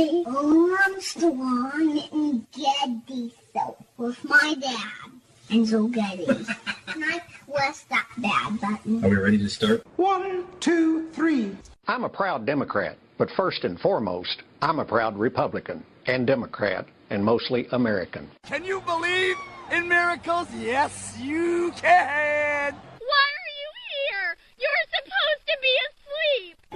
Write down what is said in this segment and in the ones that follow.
Armstrong and Getty soap with my dad. Enzo Getty. and I press that bad button. Are we ready to start? One, two, three. I'm a proud Democrat, but first and foremost, I'm a proud Republican and Democrat and mostly American. Can you believe in miracles? Yes, you can. Why are you here? You're supposed to be asleep.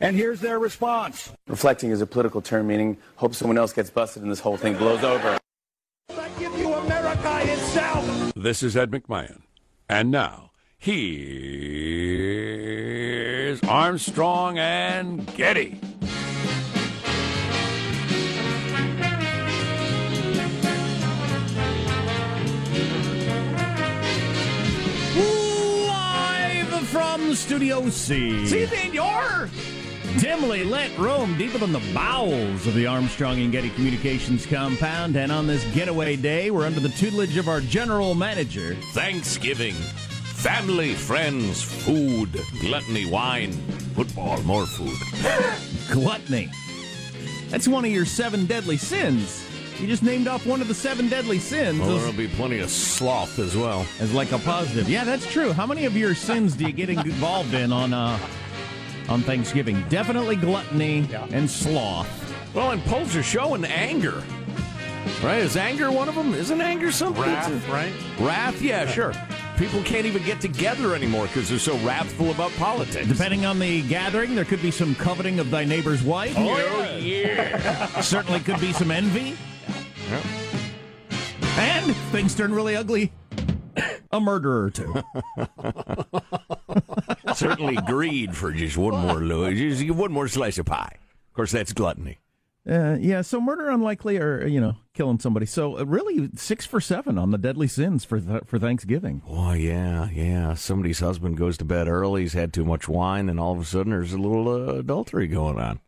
And here's their response. Reflecting is a political term meaning hope someone else gets busted and this whole thing blows over. I give you America itself. This is Ed McMahon. And now, here's Armstrong and Getty. Live from Studio C. See, senor! Dimly lit room deeper than the bowels of the Armstrong and Getty Communications compound. And on this getaway day, we're under the tutelage of our general manager. Thanksgiving. Family, friends, food, gluttony, wine, football, more food. Gluttony. That's one of your seven deadly sins. You just named off one of the seven deadly sins. Well, there'll be plenty of sloth as well. As like a positive. Yeah, that's true. How many of your sins do you get involved in on uh, on Thanksgiving. Definitely gluttony yeah. and sloth. Well, and polls are showing anger. Right? Is anger one of them? Isn't anger something? Wrath, right? Wrath, yeah, sure. People can't even get together anymore because they're so wrathful about politics. Depending on the gathering, there could be some coveting of thy neighbor's wife. Oh, yeah. Certainly could be some envy. And things turn really ugly. A murder or two. Certainly greed for just one more Louis, just one more slice of pie. Of course, that's gluttony. Uh, yeah, so murder unlikely, or you know, killing somebody. So uh, really, six for seven on the deadly sins for th- for Thanksgiving. Oh yeah, yeah. Somebody's husband goes to bed early. He's had too much wine, and all of a sudden there's a little uh, adultery going on.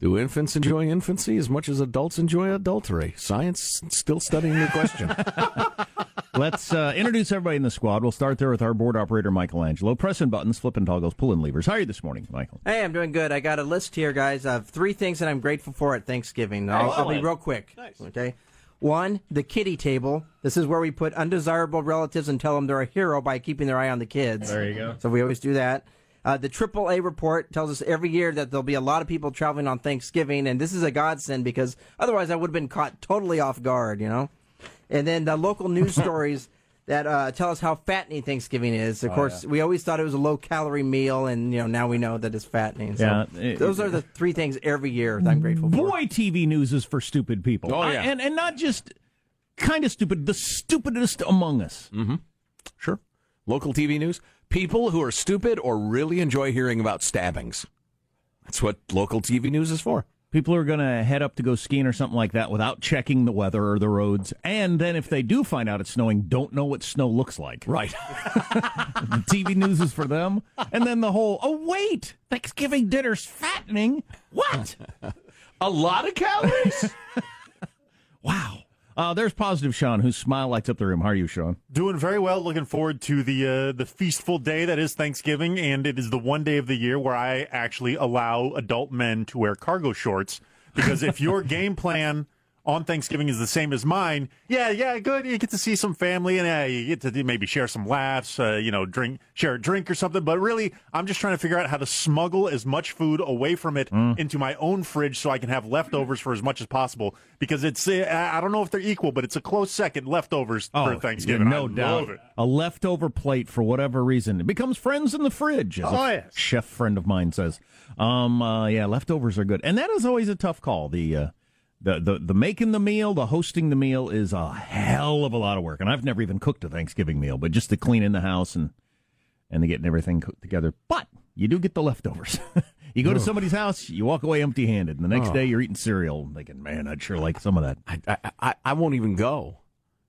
Do infants enjoy infancy as much as adults enjoy adultery? Science still studying the question. Let's uh, introduce everybody in the squad. We'll start there with our board operator, Michelangelo. Pressing buttons, flipping toggles, pulling levers. How are you this morning, Michael? Hey, I'm doing good. I got a list here, guys, of three things that I'm grateful for at Thanksgiving. I'll, I'll be real quick. Nice. Okay. One, the kiddie table. This is where we put undesirable relatives and tell them they're a hero by keeping their eye on the kids. There you go. So we always do that. Uh, the AAA report tells us every year that there'll be a lot of people traveling on Thanksgiving, and this is a godsend because otherwise I would have been caught totally off guard, you know? And then the local news stories that uh, tell us how fattening Thanksgiving is. Of Oh, course, yeah. we always thought it was a low calorie meal, and you know now we know that it's fattening. So Yeah, it- those are the three things every year that I'm grateful for. Boy, TV news is for stupid people. Oh, I- yeah. and and not just kind of stupid, the stupidest among us. Mm-hmm. Sure. Local TV news. People who are stupid or really enjoy hearing about stabbings. That's what local TV news is for. People are going to head up to go skiing or something like that without checking the weather or the roads. And then if they do find out it's snowing, don't know what snow looks like. Right. the TV news is for them. And then the whole, oh, wait, Thanksgiving dinner's fattening. What? A lot of calories? wow. Uh, there's positive Sean, whose smile lights up the room. How are you, Sean? Doing very well. Looking forward to the uh, the feastful day that is Thanksgiving, and it is the one day of the year where I actually allow adult men to wear cargo shorts. Because if your game plan on Thanksgiving is the same as mine, yeah, yeah, good. You get to see some family, and uh, you get to maybe share some laughs, uh, you know, drink, share a drink or something. But really, I'm just trying to figure out how to smuggle as much food away from it into my own fridge so I can have leftovers for as much as possible. Because it's, uh, I don't know if they're equal, but it's a close second leftovers for Thanksgiving. Oh, no I doubt. A leftover plate for whatever reason. It becomes friends in the fridge, as Oh, a yes. chef friend of mine says. Um, uh, yeah, leftovers are good. And that is always a tough call. The, uh, the, the, the making the meal, the hosting the meal is a hell of a lot of work. And I've never even cooked a Thanksgiving meal, but just the cleaning the house and, and the getting everything cooked together. But you do get the leftovers. you go to somebody's house, you walk away empty handed. And the next Oh. day you're eating cereal thinking, man, I'd sure like some of that. I, I, I, I won't even go.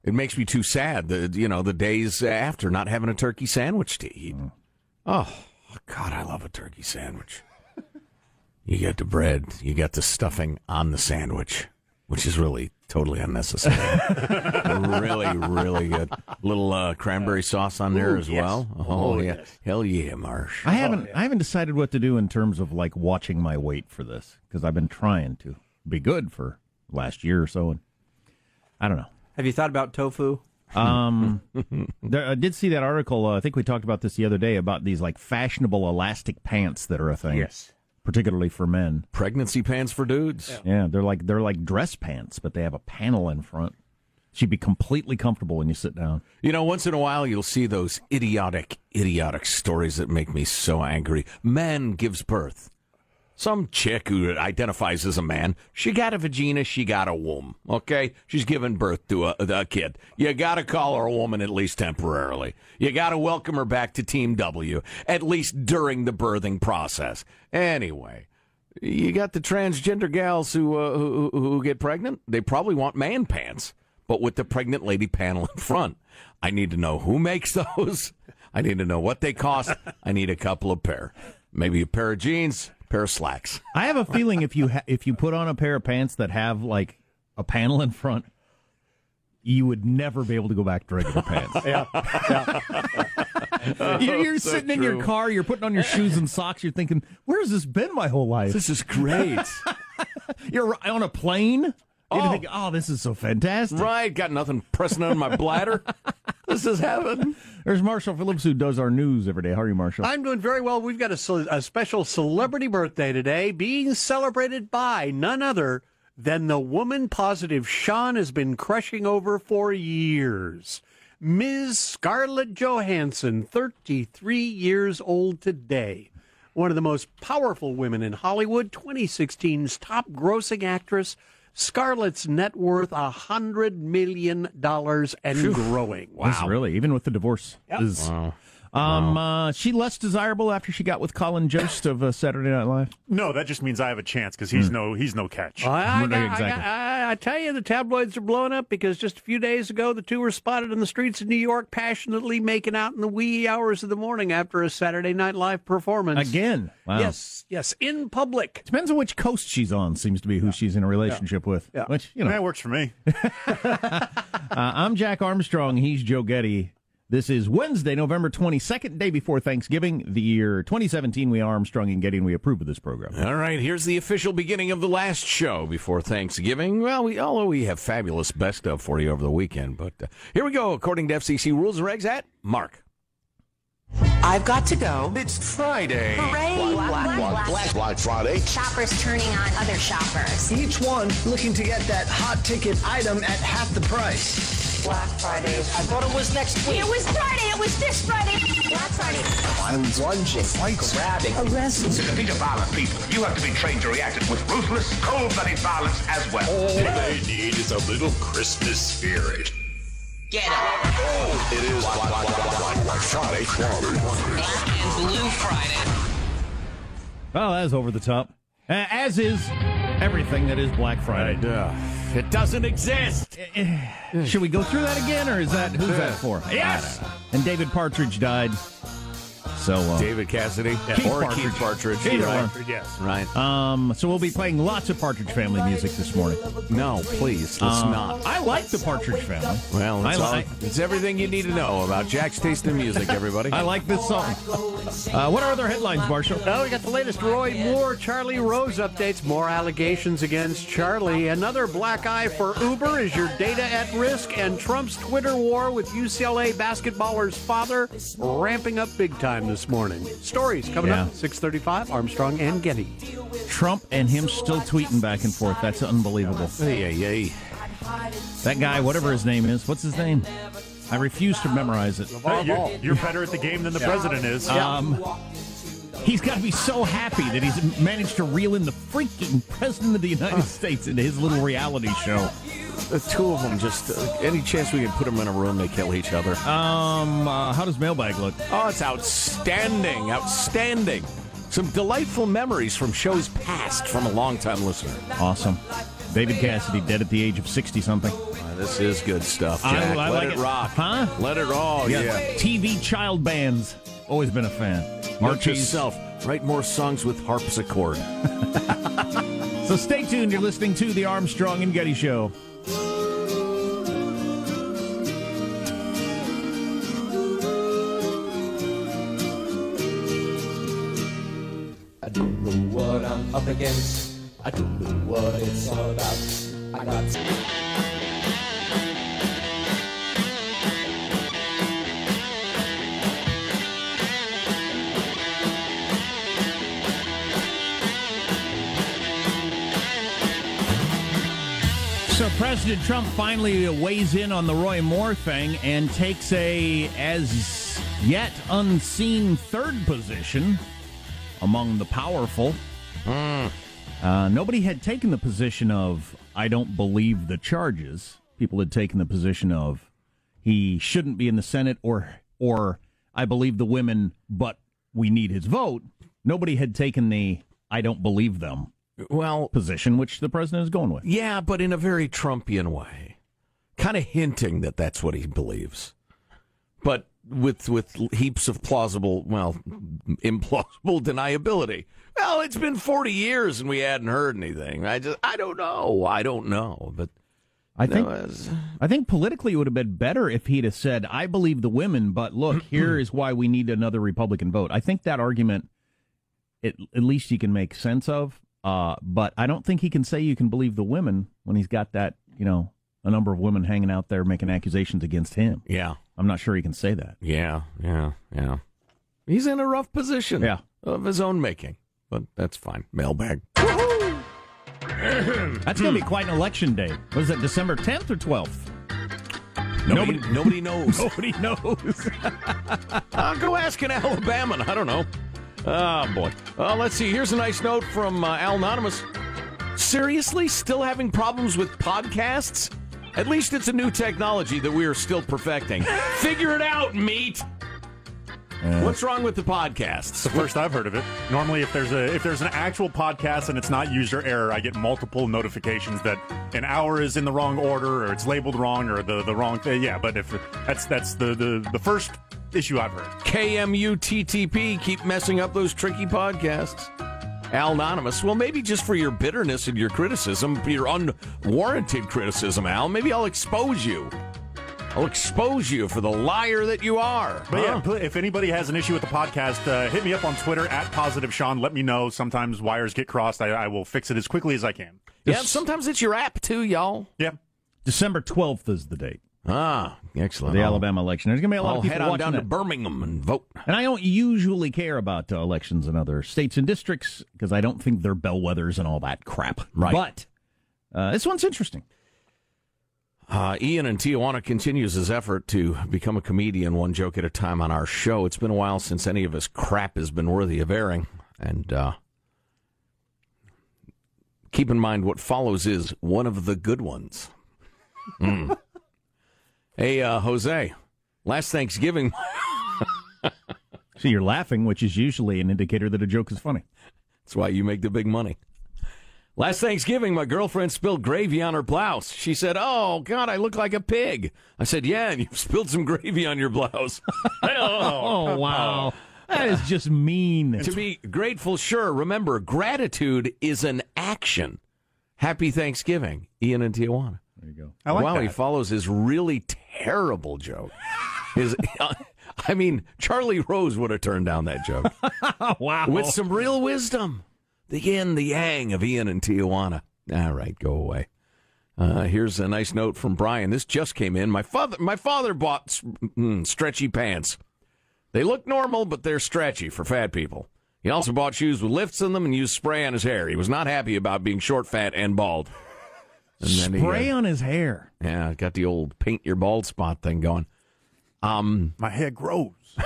It makes me too sad. The you know the days after not having a turkey sandwich to eat. Mm. Oh God, I love a turkey sandwich. You get the bread, you get the stuffing on the sandwich, which is really totally unnecessary. really, really good. Little uh, cranberry sauce on there Ooh, as yes. well. Oh, Oh, yeah, yes. hell yeah, Marsh. I haven't I haven't decided what to do in terms of like watching my weight for this because I've been trying to be good for last year or so and I don't know. Have you thought about tofu? Um, there, I did see that article. Uh, I think we talked about this the other day about these like fashionable elastic pants that are a thing. Yes. Particularly for men. Pregnancy pants for dudes. Yeah, they're like they're like dress pants, but they have a panel in front. She'd be completely comfortable when you sit down. You know, once in a while you'll see those idiotic, idiotic stories that make me so angry. Man gives birth. Some chick who identifies as a man, she got a vagina, she got a womb. Okay, she's giving birth to a, a kid. You got to call her a woman at least temporarily. You got to welcome her back to Team W at least during the birthing process. Anyway, you got the transgender gals who uh, who, who get pregnant. They probably want man pants, but with the pregnant lady panel in front. I need to know who makes those. I need to know what they cost. I need a couple of pair, maybe a pair of jeans, pair of slacks. I have a feeling if you ha- if you put on a pair of pants that have like a panel in front, you would never be able to go back to regular pants. yeah, You're, you're So sitting in your car, you're putting on your shoes and socks, you're thinking, "Where's this been my whole life?" This is great. you're on a plane. You're Oh. thinking, "Oh, this is so fantastic!" Right, got nothing pressing on my bladder. this is heaven. There's Marshall Phillips who does our news every day. How are you, Marshall? I'm doing very well. We've got a, a special celebrity birthday today being celebrated by none other than the woman positive Sean has been crushing over for years. Ms. Scarlett Johansson, 33 years old today. One of the most powerful women in Hollywood, 2016's top grossing actress. Scarlett's net worth a hundred million dollars and Phew. growing. Is really even with the divorce. Yep. Is, Wow. Um, uh, she less desirable after she got with Colin Jost of uh, Saturday Night Live. No, that just means I have a chance because he's no he's no catch. I, I, Right, got- I exactly. got- I- I tell you, the tabloids are blowing up because just a few days ago, the two were spotted in the streets of New York passionately making out in the wee hours of the morning after a Saturday Night Live performance. Again, wow. Yes, yes, in public. Depends on which coast she's on. Seems to be who she's in a relationship with. Yeah. Which you know, that works for me. uh, I'm Jack Armstrong. He's Joe Getty. This is Wednesday, November 22nd, day before Thanksgiving, the year 2017. We are Armstrong and Getty, and we approve of this program. All right, here's the official beginning of the last show before Thanksgiving. Well, we although we have fabulous best of for you over the weekend, but uh, here we go. According to FCC rules and regs, at Mark. I've got to go. It's Friday. Hooray! Black, black, black, black, Black Friday. Shoppers turning on other shoppers. Each one looking to get that hot ticket item at half the price. Black Friday. I thought it was next week. It was Friday. It was this Friday. Black Friday. Violence, lunging, fights, grabbing, arresting. To defeat violent people, you have to be trained to react with ruthless, cold-blooded violence as well. All they need is a little Christmas spirit. Get it. It is Black, black, black, black, black Friday. Black and Blue Friday. Well, that's over the top. Uh, as is everything that is Black Friday. It doesn't exist. Eh, eh. Should we go through that again, or is that who's that for? Yes. And David Partridge died. So uh, David Cassidy Keith or Partridge. Keith Partridge. Either right. one. Yes. Right. Um, so we'll be playing lots of Partridge Family music this morning. No, please, let's Um, not. I like the Partridge Family. Well, it's, I all- like- it's everything you need to know about Jack's taste in music, everybody. I like this song. Uh, what are other headlines, Marshall? Oh, we got the latest Roy Moore, Charlie Rose updates. More allegations against Charlie. Another black eye for Uber. Is your data at risk? And Trump's Twitter war with UCLA basketballer's father ramping up big time this morning. Stories coming Yeah. up 635. Armstrong and Getty. Trump and him still tweeting back and forth. That's unbelievable. Hey, hey, hey. That guy, whatever his name is, what's his name? I refuse to memorize it. Hey, you're, you're better at the game than the president is. Um, he's got to be so happy that he's managed to reel in the freaking president of the United States into his little reality show. The two of them just uh, any chance we can put them in a room, they kill each other. Um, uh, how does mailbag look? Oh, it's outstanding, outstanding. Some delightful memories from shows past from a longtime listener. Awesome. David Cassidy dead at the age of sixty something. Uh, this is good stuff, I- Jack. I Let like it, it. rock, Huh? Let it roll. Yeah, Yeah. TV child bands. Always been a fan. Archie's. yourself. Write more songs with harpsichord. So stay tuned. You're listening to the Armstrong and Getty Show. Up against. I don't know what it's all about. I got. So President Trump finally weighs in on the Roy Moore thing and takes a as yet unseen third position among the powerful. Uh, nobody had taken the position of I don't believe the charges. People had taken the position of he shouldn't be in the Senate or or I believe the women, but we need his vote. Nobody had taken the I don't believe them Well, position, which the president is going with. yeah, but in a very Trumpian way, kind of hinting that that's what he believes, but with with heaps of plausible, well, implausible deniability. Well, it's been forty years and we hadn't heard anything. I just, I don't know. I don't know, but. I think No, I think politically it would have been better if he'd have said, "I believe the women, but look, here is why we need another Republican vote." I think that argument, it, at least he can make sense of. Uh, but I don't think he can say you can believe the women when he's got that, you know, a number of women hanging out there making accusations against him. Yeah, I'm not sure he can say that. yeah, yeah, yeah. He's in a rough position. Yeah. of his own making, but that's fine. Mailbag. That's going to be quite an election day. Was it December 10th or 12th? Nobody, nobody knows. Nobody knows. I'll go ask an Alabama. I don't know. Oh, boy. Uh, let's see. Here's a nice note from uh, Al Anonymous. Seriously? Still having problems with podcasts? At least it's a new technology that we are still perfecting. Figure it out, meat. What's wrong with the podcasts? It's the first I've heard of it. Normally, if there's a if there's an actual podcast and it's not user error, I get multiple notifications that an hour is in the wrong order or it's labeled wrong or the the wrong thing. Yeah, but if that's that's the the, the first issue I've heard. KMUTTP keep messing up those tricky podcasts. Al Anonymous. Well, maybe just for your bitterness and your criticism, your unwarranted criticism, Al, maybe I'll expose you. I'll expose you for the liar that you are. But huh? yeah, if anybody has an issue with the podcast, uh, hit me up on Twitter at Positive Sean. Let me know. Sometimes wires get crossed. I, I will fix it as quickly as I can. Yeah, sometimes it's your app too, y'all. Yeah. December 12th is the date. Ah, excellent. The I'll- Alabama election. There's going to be a lot I'll of people head on down to. Birmingham and vote. And I don't usually care about uh, elections in other states and districts because I don't think they're bellwethers and all that crap. Right. But uh, this one's interesting. Uh, Ian in Tijuana continues his effort to become a comedian one joke at a time on our show. It's been a while since any of his crap has been worthy of airing. And uh, keep in mind what follows is one of the good ones. Hmm. Hey, uh, Jose, last Thanksgiving. So you're laughing, which is usually an indicator that a joke is funny. That's why you make the big money. Last Thanksgiving, my girlfriend spilled gravy on her blouse. She said, Oh, God, I look like a pig. I said, Yeah, and you've spilled some gravy on your blouse. Oh, wow. That is just mean. to be grateful, sure. Remember, gratitude is an action. Happy Thanksgiving, Ian and Tijuana. There you go. I like wow, he follows his really terrible joke. Is I mean, Charlie Rose would have turned down that joke wow. with some real wisdom. The yin, the yang of Ian and Tijuana. All right, go away. Uh, here's a nice note from Brian. This just came in. My father, my father bought mm, stretchy pants. They look normal, but they're stretchy for fat people. He also bought shoes with lifts in them and used spray on his hair. He was not happy about being short, fat, and bald. And then he, uh, Spray on his hair. yeah, got the old paint your bald spot thing going. Um, My hair grows.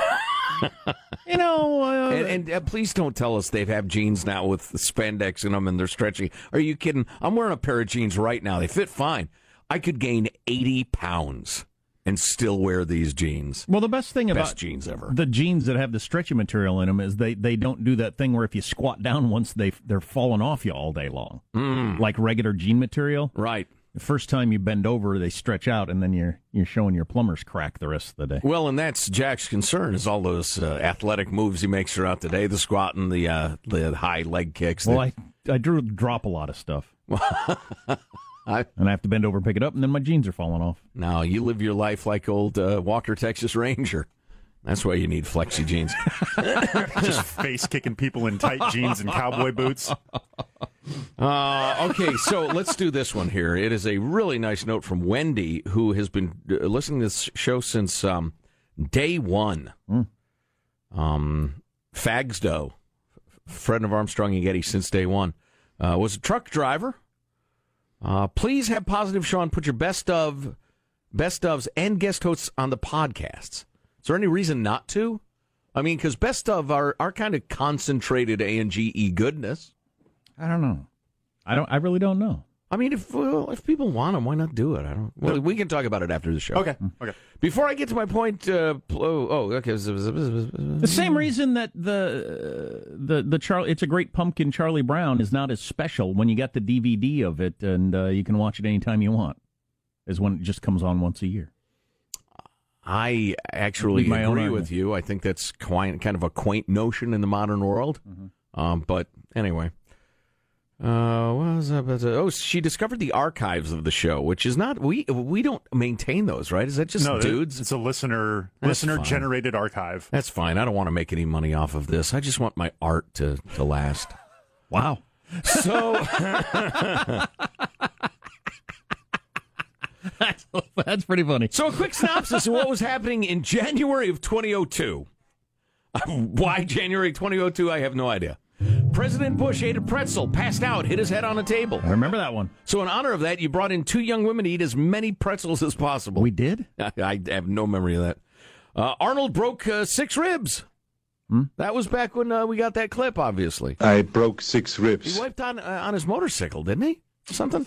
You know, uh, and, and uh, please don't tell us they have jeans now with spandex in them and they're stretchy. Are you kidding? I'm wearing a pair of jeans right now. They fit fine. I could gain 80 pounds and still wear these jeans. well, the best thing Best about jeans ever. the jeans that have the stretchy material in them is they, they don't do that thing where if you squat down once they they're falling off you all day long, Mm. like regular jean material. Right. The first time you bend over, they stretch out, and then you're you're showing your plumber's crack the rest of the day. Well, and that's Jack's concern is all those uh, athletic moves he makes throughout the day, the squatting, the uh, the high leg kicks. Well, I I drew drop a lot of stuff, I, and I have to bend over and pick it up, and then my jeans are falling off. now you live your life like old uh, Walker Texas Ranger. That's why you need flexi jeans. Just face kicking people in tight jeans and cowboy boots. Uh, okay, so let's do this one here. It is a really nice note from Wendy, who has been uh, listening to this show since um, day one. Um, Fagsdo, friend of Armstrong and Getty since day one, uh, was a truck driver. Uh, please have positive Sean put your best of, best ofs and guest hosts on the podcasts. Is there any reason not to? I mean, because best of are are kind of concentrated A and G E goodness. I don't know. I don't. I really don't know. I mean, if well, if people want them, why not do it? I don't. Well, we can talk about it after the show. Okay. Okay. Before I get to my point, uh, oh, oh, okay. The same reason that the the the Charlie, it's a great pumpkin. Charlie Brown is not as special when you got the DVD of it, and uh, you can watch it anytime you want, as when it just comes on once a year. I actually My agree argument. with you. I think that's quite, kind of a quaint notion in the modern world. Um, but anyway. Uh, what was that? about? Oh, she discovered the archives of the show, which is not we we don't maintain those, right? Is that just no, dudes? It's a listener That's listener fine. generated archive. That's fine. I don't want to make any money off of this. I just want my art to to last. Wow. So that's, that's pretty funny. So, a quick synopsis of what was happening in January of 2002. Why January 2002? I have no idea. President Bush ate a pretzel, passed out, hit his head on a table. I remember that one. So, in honor of that, you brought in two young women to eat as many pretzels as possible. We did? I, I have no memory of that. Uh, Arnold broke uh, six ribs. Hmm? That was back when uh, we got that clip, obviously. I broke six ribs. He wiped on uh, on his motorcycle, didn't he? Something?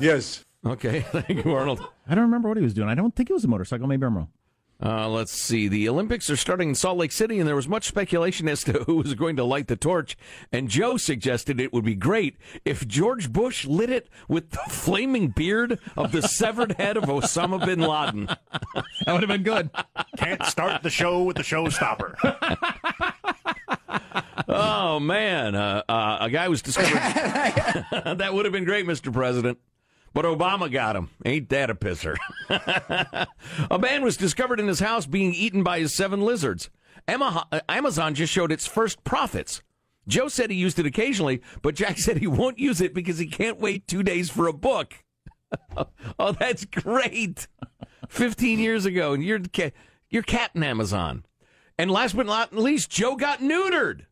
Yes. Okay, thank you, Arnold. I don't remember what he was doing. I don't think it was a motorcycle. Maybe I'm wrong. Uh, let's see. The Olympics are starting in Salt Lake City, and there was much speculation as to who was going to light the torch. And Joe suggested it would be great if George Bush lit it with the flaming beard of the severed head of Osama bin Laden. That would have been good. Can't start the show with the showstopper. Oh man, uh, uh, a guy was discovered. that would have been great, Mr. President. But Obama got him. Ain't that a pisser? a man was discovered in his house being eaten by his seven lizards. Uh, Amazon just showed its first profits. Joe said he used it occasionally, but Jack said he won't use it because he can't wait two days for a book. oh, that's great. 15 years ago, and you're, you're catting Amazon. And last but not least, Joe got neutered.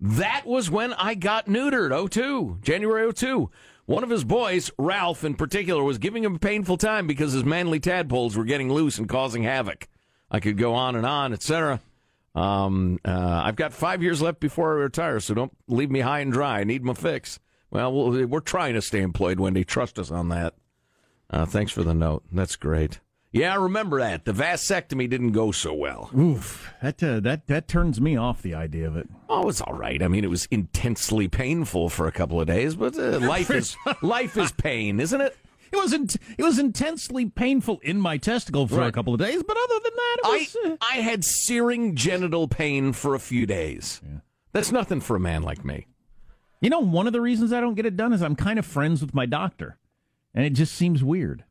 That was when I got neutered, 02, January 02. One of his boys, Ralph in particular, was giving him a painful time because his manly tadpoles were getting loose and causing havoc. I could go on and on, etc. Um, uh, I've got five years left before I retire, so don't leave me high and dry. I need my fix. Well, we'll we're trying to stay employed, Wendy. Trust us on that. Uh, thanks for the note. That's great. Yeah, I remember that. The vasectomy didn't go so well. Oof, that uh, that that turns me off the idea of it. Oh, it's all right. I mean, it was intensely painful for a couple of days, but uh, life is life is pain, isn't it? It was in, it was intensely painful in my testicle for a couple of days, but other than that, it I uh, I had searing genital pain for a few days. That's nothing for a man like me. you know, one of the reasons I don't get it done is I'm kind of friends with my doctor, and it just seems weird.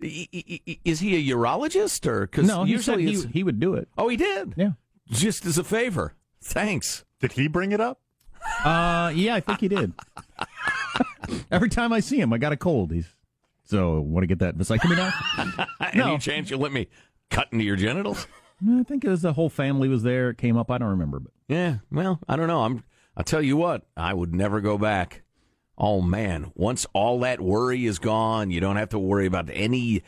Is he a urologist or because No, he said usually he, he would do it. oh he did Yeah. just as a favor. Thanks. Did he bring it up? Uh, yeah, I think he did. Every time I see him, I got a cold. He's so want to get that vasectomy now? Any No. chance you let me cut into your genitals? I think it was the whole family was there. It came up. I don't remember, but Yeah. Well, I don't know. I'm. I'll tell you what. I would never go back. Oh man! Once all that worry is gone, you don't have to worry about any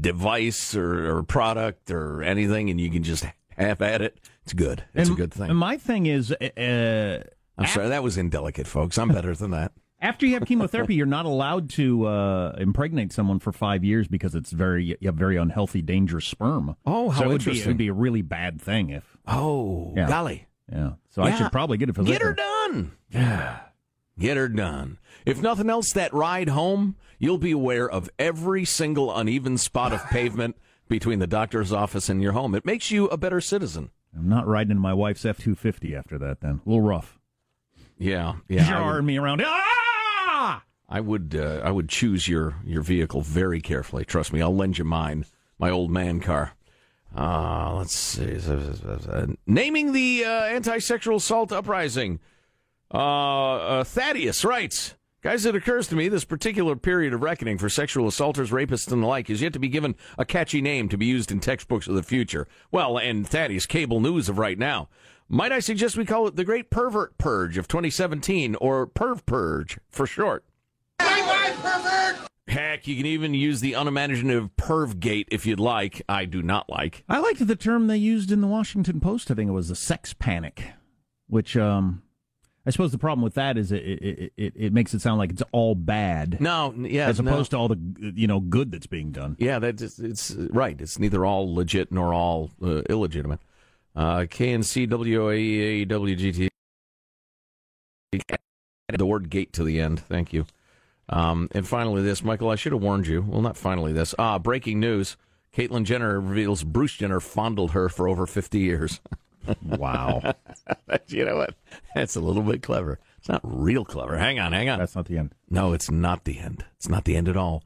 device or, or product or anything, and you can just have at it. It's good. It's And- a good thing. And my thing is, uh, I'm sorry, that was indelicate, folks. I'm better than that. after you have chemotherapy, you're not allowed to uh, impregnate someone for five years because it's very you have very unhealthy, dangerous sperm. Oh, how so it would be, it would be a really bad thing if. Oh, Yeah. golly. Yeah. So I should probably get it for Get her done. Get her done. If nothing else, that ride home, you'll be aware of every single uneven spot of pavement between the doctor's office and your home. It makes you a better citizen. I'm not riding in my wife's F two fifty after that. Then a little rough. Yeah, yeah. Jarring me around. Ah! I would, uh, I would choose your your vehicle very carefully. Trust me, I'll lend you mine, my old man car. Uh, let's see. Naming the uh, anti-sexual assault uprising. Uh, uh, Thaddeus writes, Guys, it occurs to me this particular period of reckoning for sexual assaulters, rapists, and the like is yet to be given a catchy name to be used in textbooks of the future. Well, and Thaddeus, cable news of right now. Might I suggest we call it the Great Pervert Purge of 2017, or Perv Purge for short? Heck, you can even use the unimaginative Pervgate if you'd like. I do not like. I liked the term they used in the Washington Post. I think it was the sex panic, which um, I suppose the problem with that is it it, it, it makes it sound like it's all bad. No, yeah, as no. opposed to all the you know good that's being done. Yeah, that's it's, it's right. It's neither all legit nor all uh, illegitimate. Uh, KNC WAEA WGT. Add the word gate to the end. Thank you. Um, and finally, this, Michael. I should have warned you. Well, not finally. This. Ah, breaking news. Caitlyn Jenner reveals Bruce Jenner fondled her for over fifty years. Wow. you know what? That's a little bit clever. It's not real clever. Hang on, hang on. That's not the end. No, it's not the end. It's not the end at all.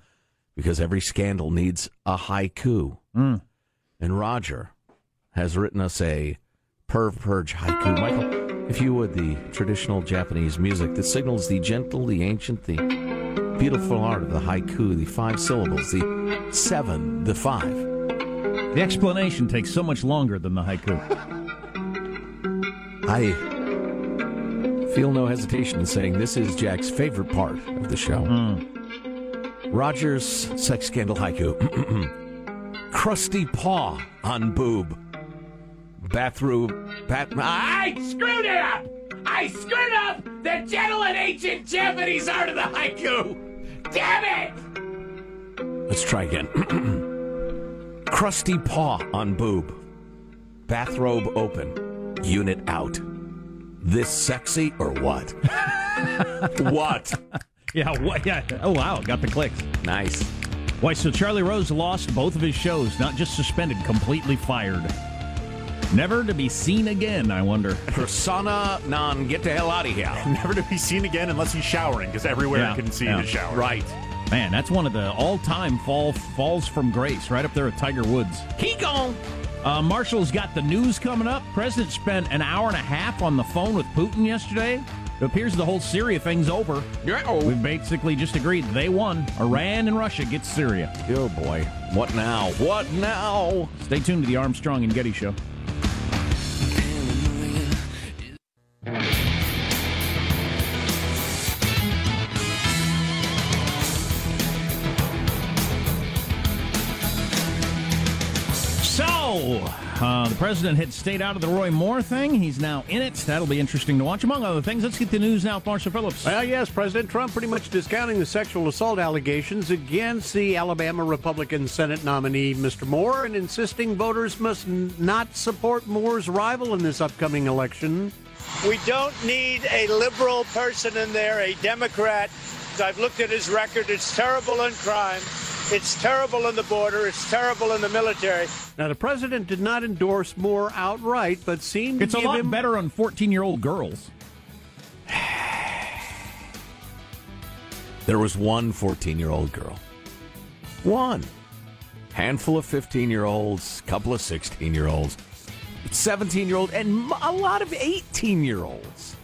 Because every scandal needs a haiku. Mm. And Roger has written us a perv purge haiku. Michael, if you would, the traditional Japanese music that signals the gentle, the ancient, the beautiful art of the haiku, the five syllables, the seven, the five. The explanation takes so much longer than the haiku. I feel no hesitation in saying this is Jack's favorite part of the show. Hmm. Rogers sex scandal haiku. Crusty paw on boob. Bathroom. Bat. I screwed it up! I screwed up the gentle and ancient Japanese art of the haiku! Damn it! Let's try again. Crusty paw on boob. Bathrobe open. Unit out. This sexy or what? what? Yeah, what? Yeah. Oh, wow. Got the clicks. Nice. Why, so Charlie Rose lost both of his shows, not just suspended, completely fired. Never to be seen again, I wonder. Persona non get the hell out of here. Never to be seen again unless he's showering, because everywhere Yeah, you can see yeah. the shower. Right. Man, that's one of the all-time fall falls from grace, right up there with Tiger Woods. He gone. Uh, Marshall's got the news coming up. President spent an hour and a half on the phone with Putin yesterday. It appears the whole Syria thing's over. Yeah. We've basically just agreed they won. Iran and Russia get Syria. Oh boy, what now? What now? Stay tuned to the Armstrong and Getty Show. So, uh, the president had stayed out of the Roy Moore thing. He's now in it. That'll be interesting to watch. Among other things, let's get the news now with Marshall Phillips. Well, yes, President Trump pretty much discounting the sexual assault allegations against the Alabama Republican Senate nominee, Mr. Moore, and insisting voters must n- not support Moore's rival in this upcoming election. We don't need a liberal person in there, a Democrat. I've looked at his record. It's terrible in crime. It's terrible in the border. It's terrible in the military. Now, the president did not endorse Moore outright, but seemed to It's a give lot him better on 14 year old girls. There was one 14 year old girl. One. Handful of 15 year olds, couple of 16 year olds, 17 year old, and a lot of 18 year olds.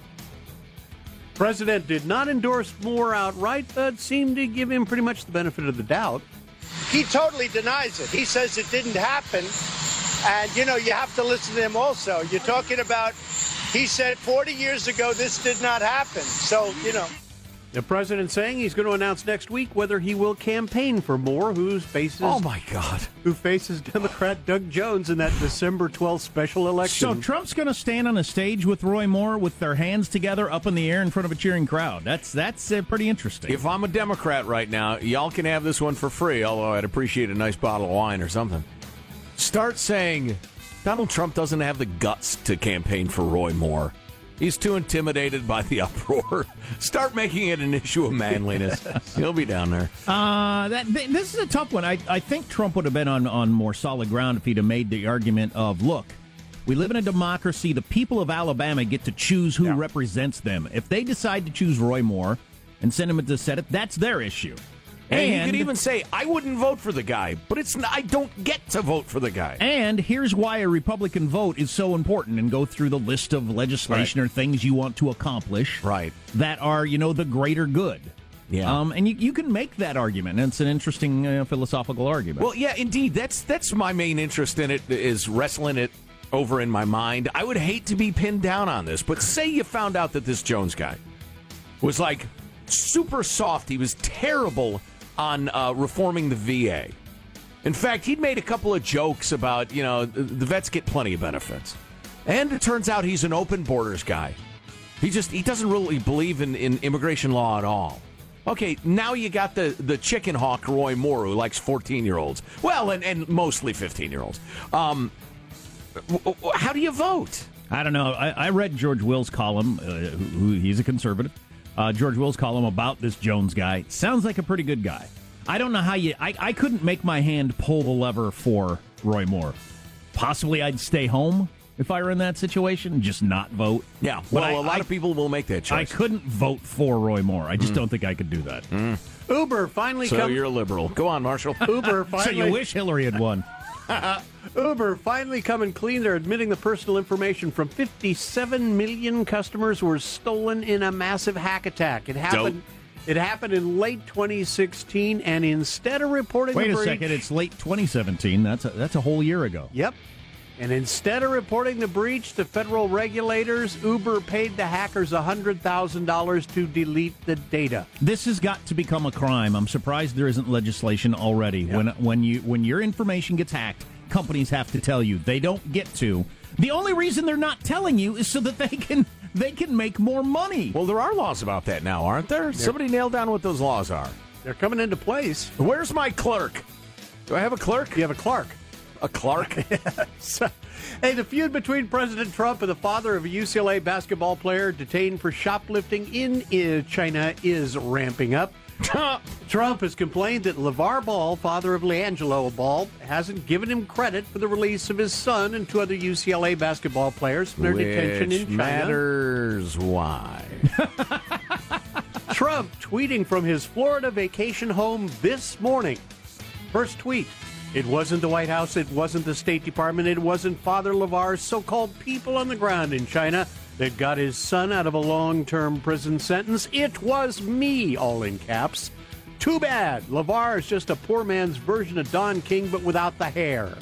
President did not endorse Moore outright, but seemed to give him pretty much the benefit of the doubt. He totally denies it. He says it didn't happen. And, you know, you have to listen to him also. You're talking about, he said 40 years ago this did not happen. So, you know. The president saying he's going to announce next week whether he will campaign for Moore, who faces Oh my God. who faces Democrat Doug Jones in that December 12th special election. So Trump's going to stand on a stage with Roy Moore with their hands together up in the air in front of a cheering crowd. That's that's uh, pretty interesting. If I'm a Democrat right now, y'all can have this one for free, although I'd appreciate a nice bottle of wine or something. Start saying Donald Trump doesn't have the guts to campaign for Roy Moore. He's too intimidated by the uproar. Start making it an issue of manliness. He'll be down there. Uh, that this is a tough one. I, I think Trump would have been on, on more solid ground if he'd have made the argument of, look, we live in a democracy. The people of Alabama get to choose who represents them. If they decide to choose Roy Moore and send him into the Senate, that's their issue. And, you could even say, I wouldn't vote for the guy, but it's not, I don't get to vote for the guy. And here's why a Republican vote is so important and go through the list of legislation or things you want to accomplish Right. that are, you know, the greater good. Yeah. Um, and you, you can make that argument. And it's an interesting uh, philosophical argument. Well, yeah, indeed. That's that's my main interest in it is wrestling it over in my mind. I would hate to be pinned down on this, but say you found out that this Jones guy was like super soft. He was terrible on uh, reforming the VA. In fact, he'd made a couple of jokes about, you know, the vets get plenty of benefits. And it turns out he's an open borders guy. He just he doesn't really believe in, in immigration law at all. Okay, now you got the, the chicken hawk Roy Moore who likes 14 year olds. Well, and, and mostly 15 year olds. Um, how do you vote? I don't know. I, I read George Will's column. Uh, who, who- he's a conservative. Uh, George Will's column about this Jones guy sounds like a pretty good guy. I don't know how you. I, I couldn't make my hand pull the lever for Roy Moore. Possibly I'd stay home if I were in that situation, and just not vote. Yeah, But well, I- a lot I- of people will make that choice. I couldn't vote for Roy Moore. I just don't think I could do that. Uber finally so come- you're a liberal. Go on, Marshall. Uber finally. So finally you wish Hillary had won. Uber finally coming clean. They're admitting the personal information from 57 million customers were stolen in a massive hack attack. It happened. It happened in late 2016, and instead of reporting Wait the a breach, second. It's late 2017. That's a, that's a whole year ago. Yep. And instead of reporting the breach to federal regulators, Uber paid the hackers $100,000 to delete the data. This has got to become a crime. I'm surprised there isn't legislation already. When when you when your information gets hacked, companies have to tell you. They don't get to. The only reason they're not telling you is so that they can they can make more money. Well, there are laws about that now, aren't there? Somebody nail down what those laws are. They're coming into place. Where's my clerk? Do I have a clerk? You have a clerk. A Clark? So, hey, the feud between President Trump and the father of a UCLA basketball player detained for shoplifting in China is ramping up. Trump has complained that LeVar Ball, father of LiAngelo Ball, hasn't given him credit for the release of his son and two other UCLA basketball players from their detention in Which China. matters why. Trump tweeting from his Florida vacation home this morning. First tweet. It wasn't the White House, it wasn't the State Department, it wasn't Father LeVar's so called people on the ground in China that got his son out of a long term prison sentence. It was me, all in caps. Too bad. LeVar is just a poor man's version of Don King, but without the hair.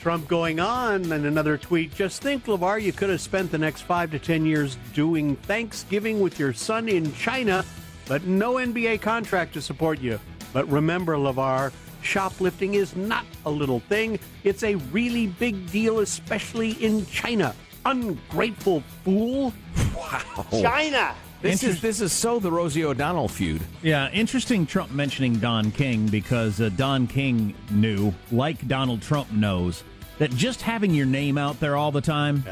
Trump going on in another tweet. Just think, LeVar, you could have spent the next five to ten years doing Thanksgiving with your son in China, but no NBA contract to support you. But remember, LeVar, shoplifting is not a little thing. It's a really big deal, especially in China. Ungrateful fool. Wow. China. This is this is so the Rosie O'Donnell feud. Yeah, interesting Trump mentioning Don King because uh, Don King knew, like Donald Trump knows, that just having your name out there all the time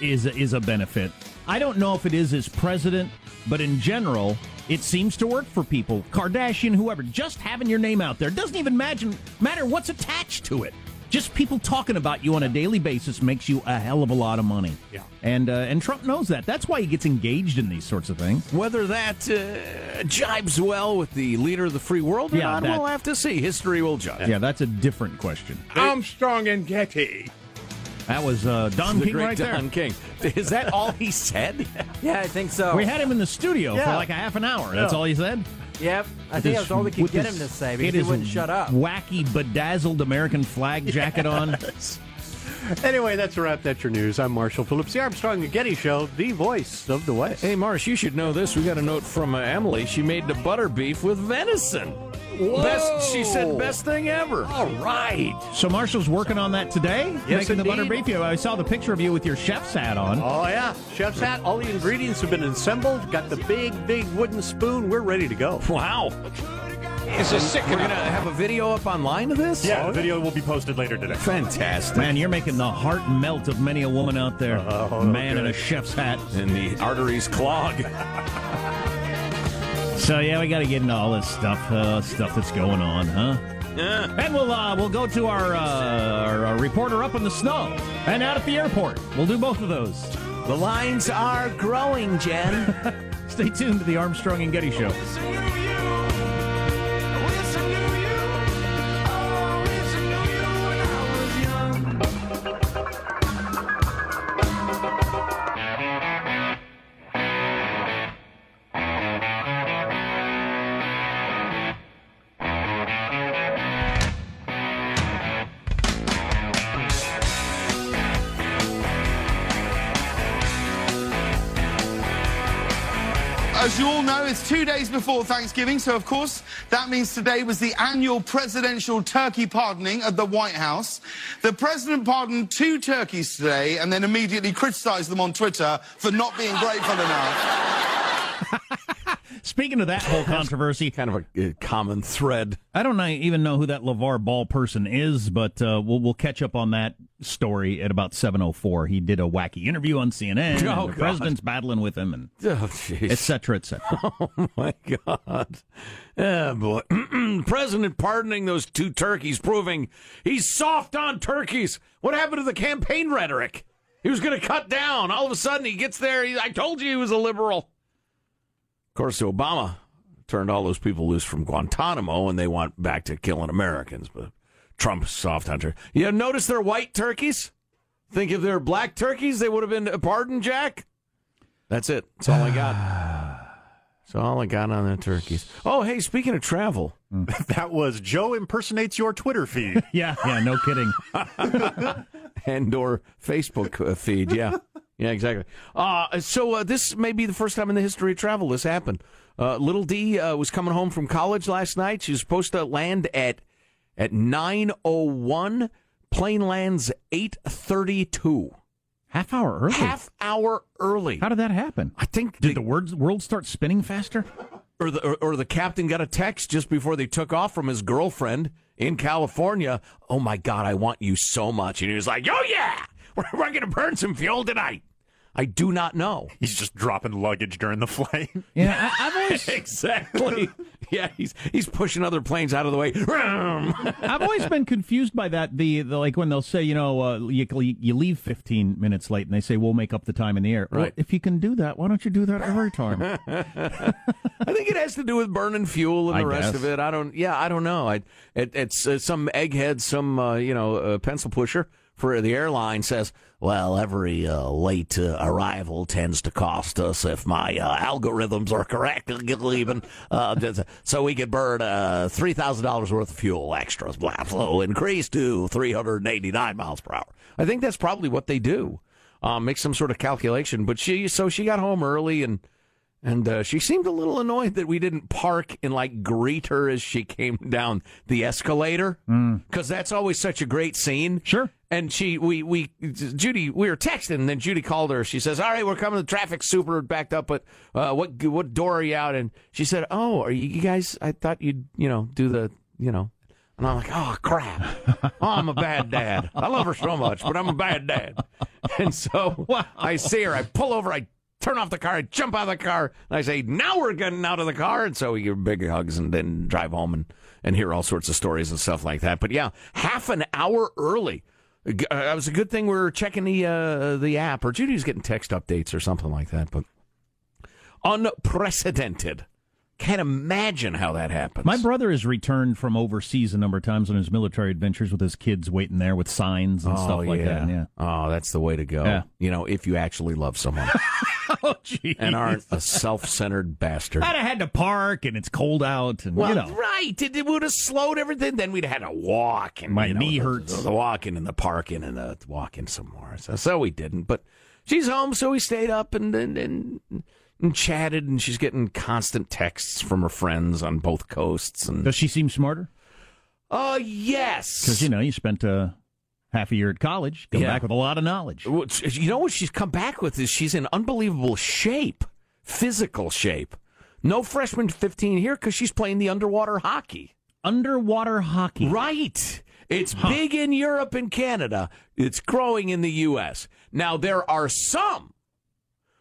is is a benefit. I don't know if it is as president, but in general, it seems to work for people. Kardashian, whoever, just having your name out there doesn't even imagine matter what's attached to it. Just people talking about you on a daily basis makes you a hell of a lot of money. Yeah. And uh, and Trump knows that. That's why he gets engaged in these sorts of things. Whether that uh, jibes well with the leader of the free world or Yeah, not, that- we'll have to see. History will judge. Yeah, that's a different question. Armstrong and Getty. That was uh, Don the King great right there. Don King. Is that all he said? Yeah, I think so. We had him in the studio for like a half an hour. That's Yeah. all he said. Yep. I With think his- that's all we could get his- him to say he because had he wouldn't shut up. Wacky, bedazzled American flag jacket on. Anyway, that's a wrap. That's your news. I'm Marshall Phillips, the Armstrong and Getty Show, the voice of the West. Hey, Marsh, you should know this. We got a note from uh, Emily. She made the butter beef with venison. Best, she said, best thing ever. All right. So Marshall's working on that today, Yes, making the butter indeed. beef. I saw the picture of you with your chef's hat on. Oh, yeah. Chef's hat. All the ingredients have been assembled. Got the big, big wooden spoon. We're ready to go. Wow. It's a sick We're going to have a video up online of this? Yeah, the video will be posted later today. Fantastic. Man, you're making the heart melt of many a woman out there. Oh, Man in a chef's hat. And the arteries clog. So yeah, we got to get into all this stuff, uh, stuff that's going on, huh? Yeah. And we'll uh, we'll go to our, uh, our our reporter up in the snow and out at the airport. We'll do both of those. The lines are growing, Jen. Stay tuned to the Armstrong and Getty Show. Two days before Thanksgiving, so of course that means today was the annual presidential turkey pardoning at the White House. The president pardoned two turkeys today and then immediately criticized them on Twitter for not being grateful enough. Speaking of that whole controversy, kind of a, a common thread. I don't even know who that LeVar Ball person is, but uh, we'll we'll catch up on that story at about seven oh four. He did a wacky interview on CNN. Oh, and the God. president's battling with him, and Oh, jeez. et cetera, et cetera. Oh my God! Yeah, boy. President pardoning those two turkeys, proving he's soft on turkeys. What happened to the campaign rhetoric? He was going to cut down. All of a sudden, he gets there. He, I told you he was a liberal. Of course, Obama turned all those people loose from Guantanamo, and they want back to killing Americans. But Trump's soft hunter. You notice they're white turkeys? Think if they're black turkeys, they would have been pardoned, Jack. That's it. That's all I got. That's all I got on the turkeys. Oh, hey, speaking of travel, that was Joe impersonates your Twitter feed. yeah, yeah, no kidding. and or Facebook uh, feed. Yeah, yeah, exactly. Uh, so uh, this may be the first time in the history of travel this happened. Uh, Little D uh, was coming home from college last night. She was supposed to land at at nine oh one. Plane lands eight thirty two. Half hour early. Half hour early. How did that happen? I think did the world world start spinning faster? or the or, or the captain got a text just before they took off from his girlfriend in California. Oh my God, I want you so much, and he was like, "Oh yeah, we're, we're going to burn some fuel tonight." I do not know. He's just dropping luggage during the flight. Yeah, I, I've always exactly. yeah, he's he's pushing other planes out of the way. I've always been confused by that. The, the like when they'll say, you know, uh, you you leave 15 minutes late, and they say we'll make up the time in the air. Well, Right. if you can do that, why don't you do that every time? I think it has to do with burning fuel and I the rest guess. of it. I don't. Yeah, I don't know. I, it, it's uh, some egghead, some uh, you know uh, pencil pusher for the airline says, "Well, every uh, late uh, arrival tends to cost us, if my uh, algorithms are correct, even uh, so we could burn uh, three thousand dollars worth of fuel extras. Blah, so increase to three hundred and eighty nine miles per hour. I think that's probably what they do. Uh, make some sort of calculation. But she, so she got home early and. And uh, she seemed a little annoyed that we didn't park and like greet her as she came down the escalator because that's always such a great scene. Sure. And she, we, we, Judy, we were texting, and then Judy called her. She says, "All right, we're coming. The traffic's super backed up, but uh, what what door are you out?" And she said, "Oh, are you, you guys? I thought you'd you know do the you know." And I'm like, "Oh crap! Oh, I'm a bad dad. I love her so much, but I'm a bad dad." And so I see her. I pull over. I turn off the car. I jump out of the car. And I say, "Now we're getting out of the car." And so we give big hugs and then drive home and and hear all sorts of stories and stuff like that. But yeah, half an hour early. Uh, It was a good thing we were checking the uh, the app, or Judy's getting text updates or something like that. But unprecedented. Can't imagine how that happens. My brother has returned from overseas a number of times on his military adventures with his kids waiting there with signs and oh, stuff like that. Yeah. Oh, that's the way to go. Yeah. You know, if you actually love someone oh, jeez. and aren't a self-centered bastard. I'd have had to park and it's cold out and Well, you know. right. It, it would have slowed everything. Then we'd have had to walk. And, My you know, knee hurts. The, the walking and the parking and the walking some more. So, so we didn't. But she's home, so we stayed up and and, and and chatted. And she's getting constant texts from her friends on both coasts. And Does she seem smarter? oh yes, Because, you know, you spent uh, half a year at college, come Yeah. back with a lot of knowledge. You know what she's come back with is she's in unbelievable shape, physical shape. No freshman 15 here because she's playing the underwater hockey. Underwater hockey. Right. It's big in Europe and Canada. It's growing in the U.S. Now, there are some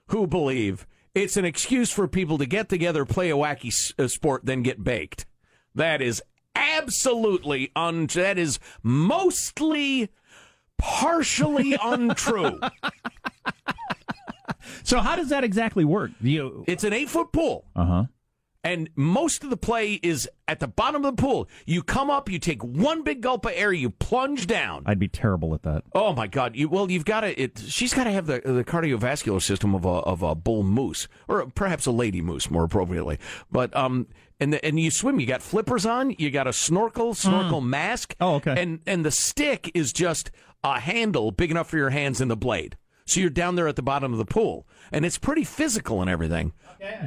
who believe it's an excuse for people to get together, play a wacky s- uh, sport, then get baked. That is absolutely un. That is mostly partially untrue. So, how does that exactly work? You, It's an eight foot pool. uh huh. And most of the play is at the bottom of the pool. You come up, you take one big gulp of air, you plunge down. I'd be terrible at that. Oh my God! You, well, you've got to. It, she's got to have the the cardiovascular system of a of a bull moose, or perhaps a lady moose, more appropriately. But um, and the, and you swim. You got flippers on. You got a snorkel, snorkel mask. Oh, okay. And and the stick is just a handle big enough for your hands and the blade. So you're down there at the bottom of the pool, and it's pretty physical and everything.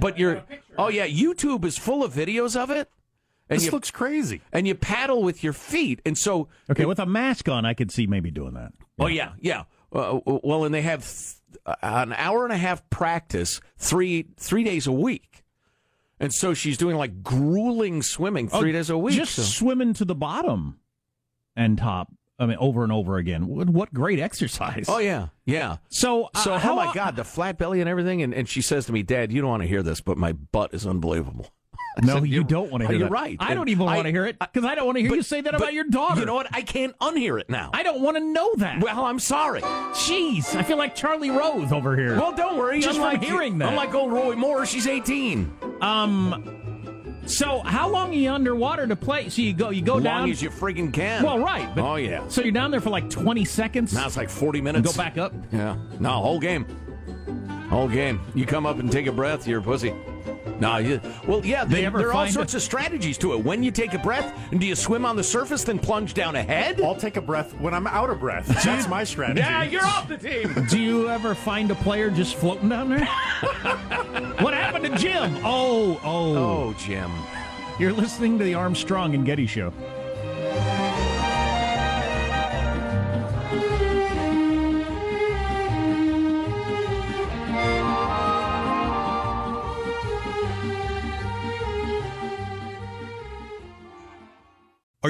but you're oh yeah, YouTube is full of videos of it. And This you, looks crazy. and you paddle with your feet, and so Okay, with a mask on, I could see maybe doing that. Oh yeah, yeah. Uh, well, and they have th- an hour and a half practice three three days a week, and so she's doing like grueling swimming three Oh, days a week. Just so- swimming to the bottom and top. I mean, over and over again. What, what great exercise. Oh yeah, yeah. So, uh, So how oh my god, the flat belly and everything, and, and she says to me, "Dad, you don't want to hear this, but my butt is unbelievable." I No, said, you don't want to oh, hear You're that. right. I And don't even want to hear it because I don't want to hear but- you say that about your daughter. You know what? I can't unhear it now. I don't want to know that. well, I'm sorry. Jeez, I feel like Charlie Rose over here. Well, don't worry. Just from unlike, hearing that. unlike old Roy Moore, she's 18. um, so how long are you underwater to play? So you go, you go As down. long as you friggin' can. well, right. But, oh yeah. So you're down there for like 20 seconds. Now it's like 40 and minutes. go back up. Yeah. No, whole game. Whole game. You come up and take a breath, you're a pussy. No, you, well, yeah, They they, there are all sorts a- of strategies to it. When you take a breath, and do you swim on the surface, then plunge down ahead? I'll take a breath when I'm out of breath. That's my strategy. Yeah, you're off the team. Do you ever find a player just floating down there? what happened to Jim? Oh, oh. Oh, Jim. You're listening to the Armstrong and Getty Show.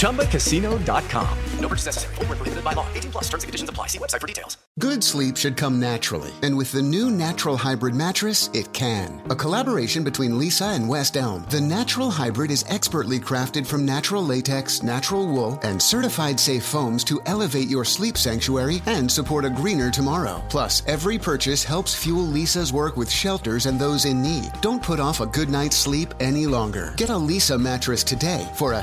ChumbaCasino.com. No purchase necessary. Void where prohibited by law. 18 plus terms and conditions apply. See website for details. Good sleep should come naturally, and with the new Natural Hybrid mattress, it can. A collaboration between Leesa and West Elm, the Natural Hybrid is expertly crafted from natural latex, natural wool, and certified safe foams to elevate your sleep sanctuary and support a greener tomorrow. Plus, every purchase helps fuel Leesa's work with shelters and those in need. Don't put off a good night's sleep any longer. Get a Leesa mattress today for a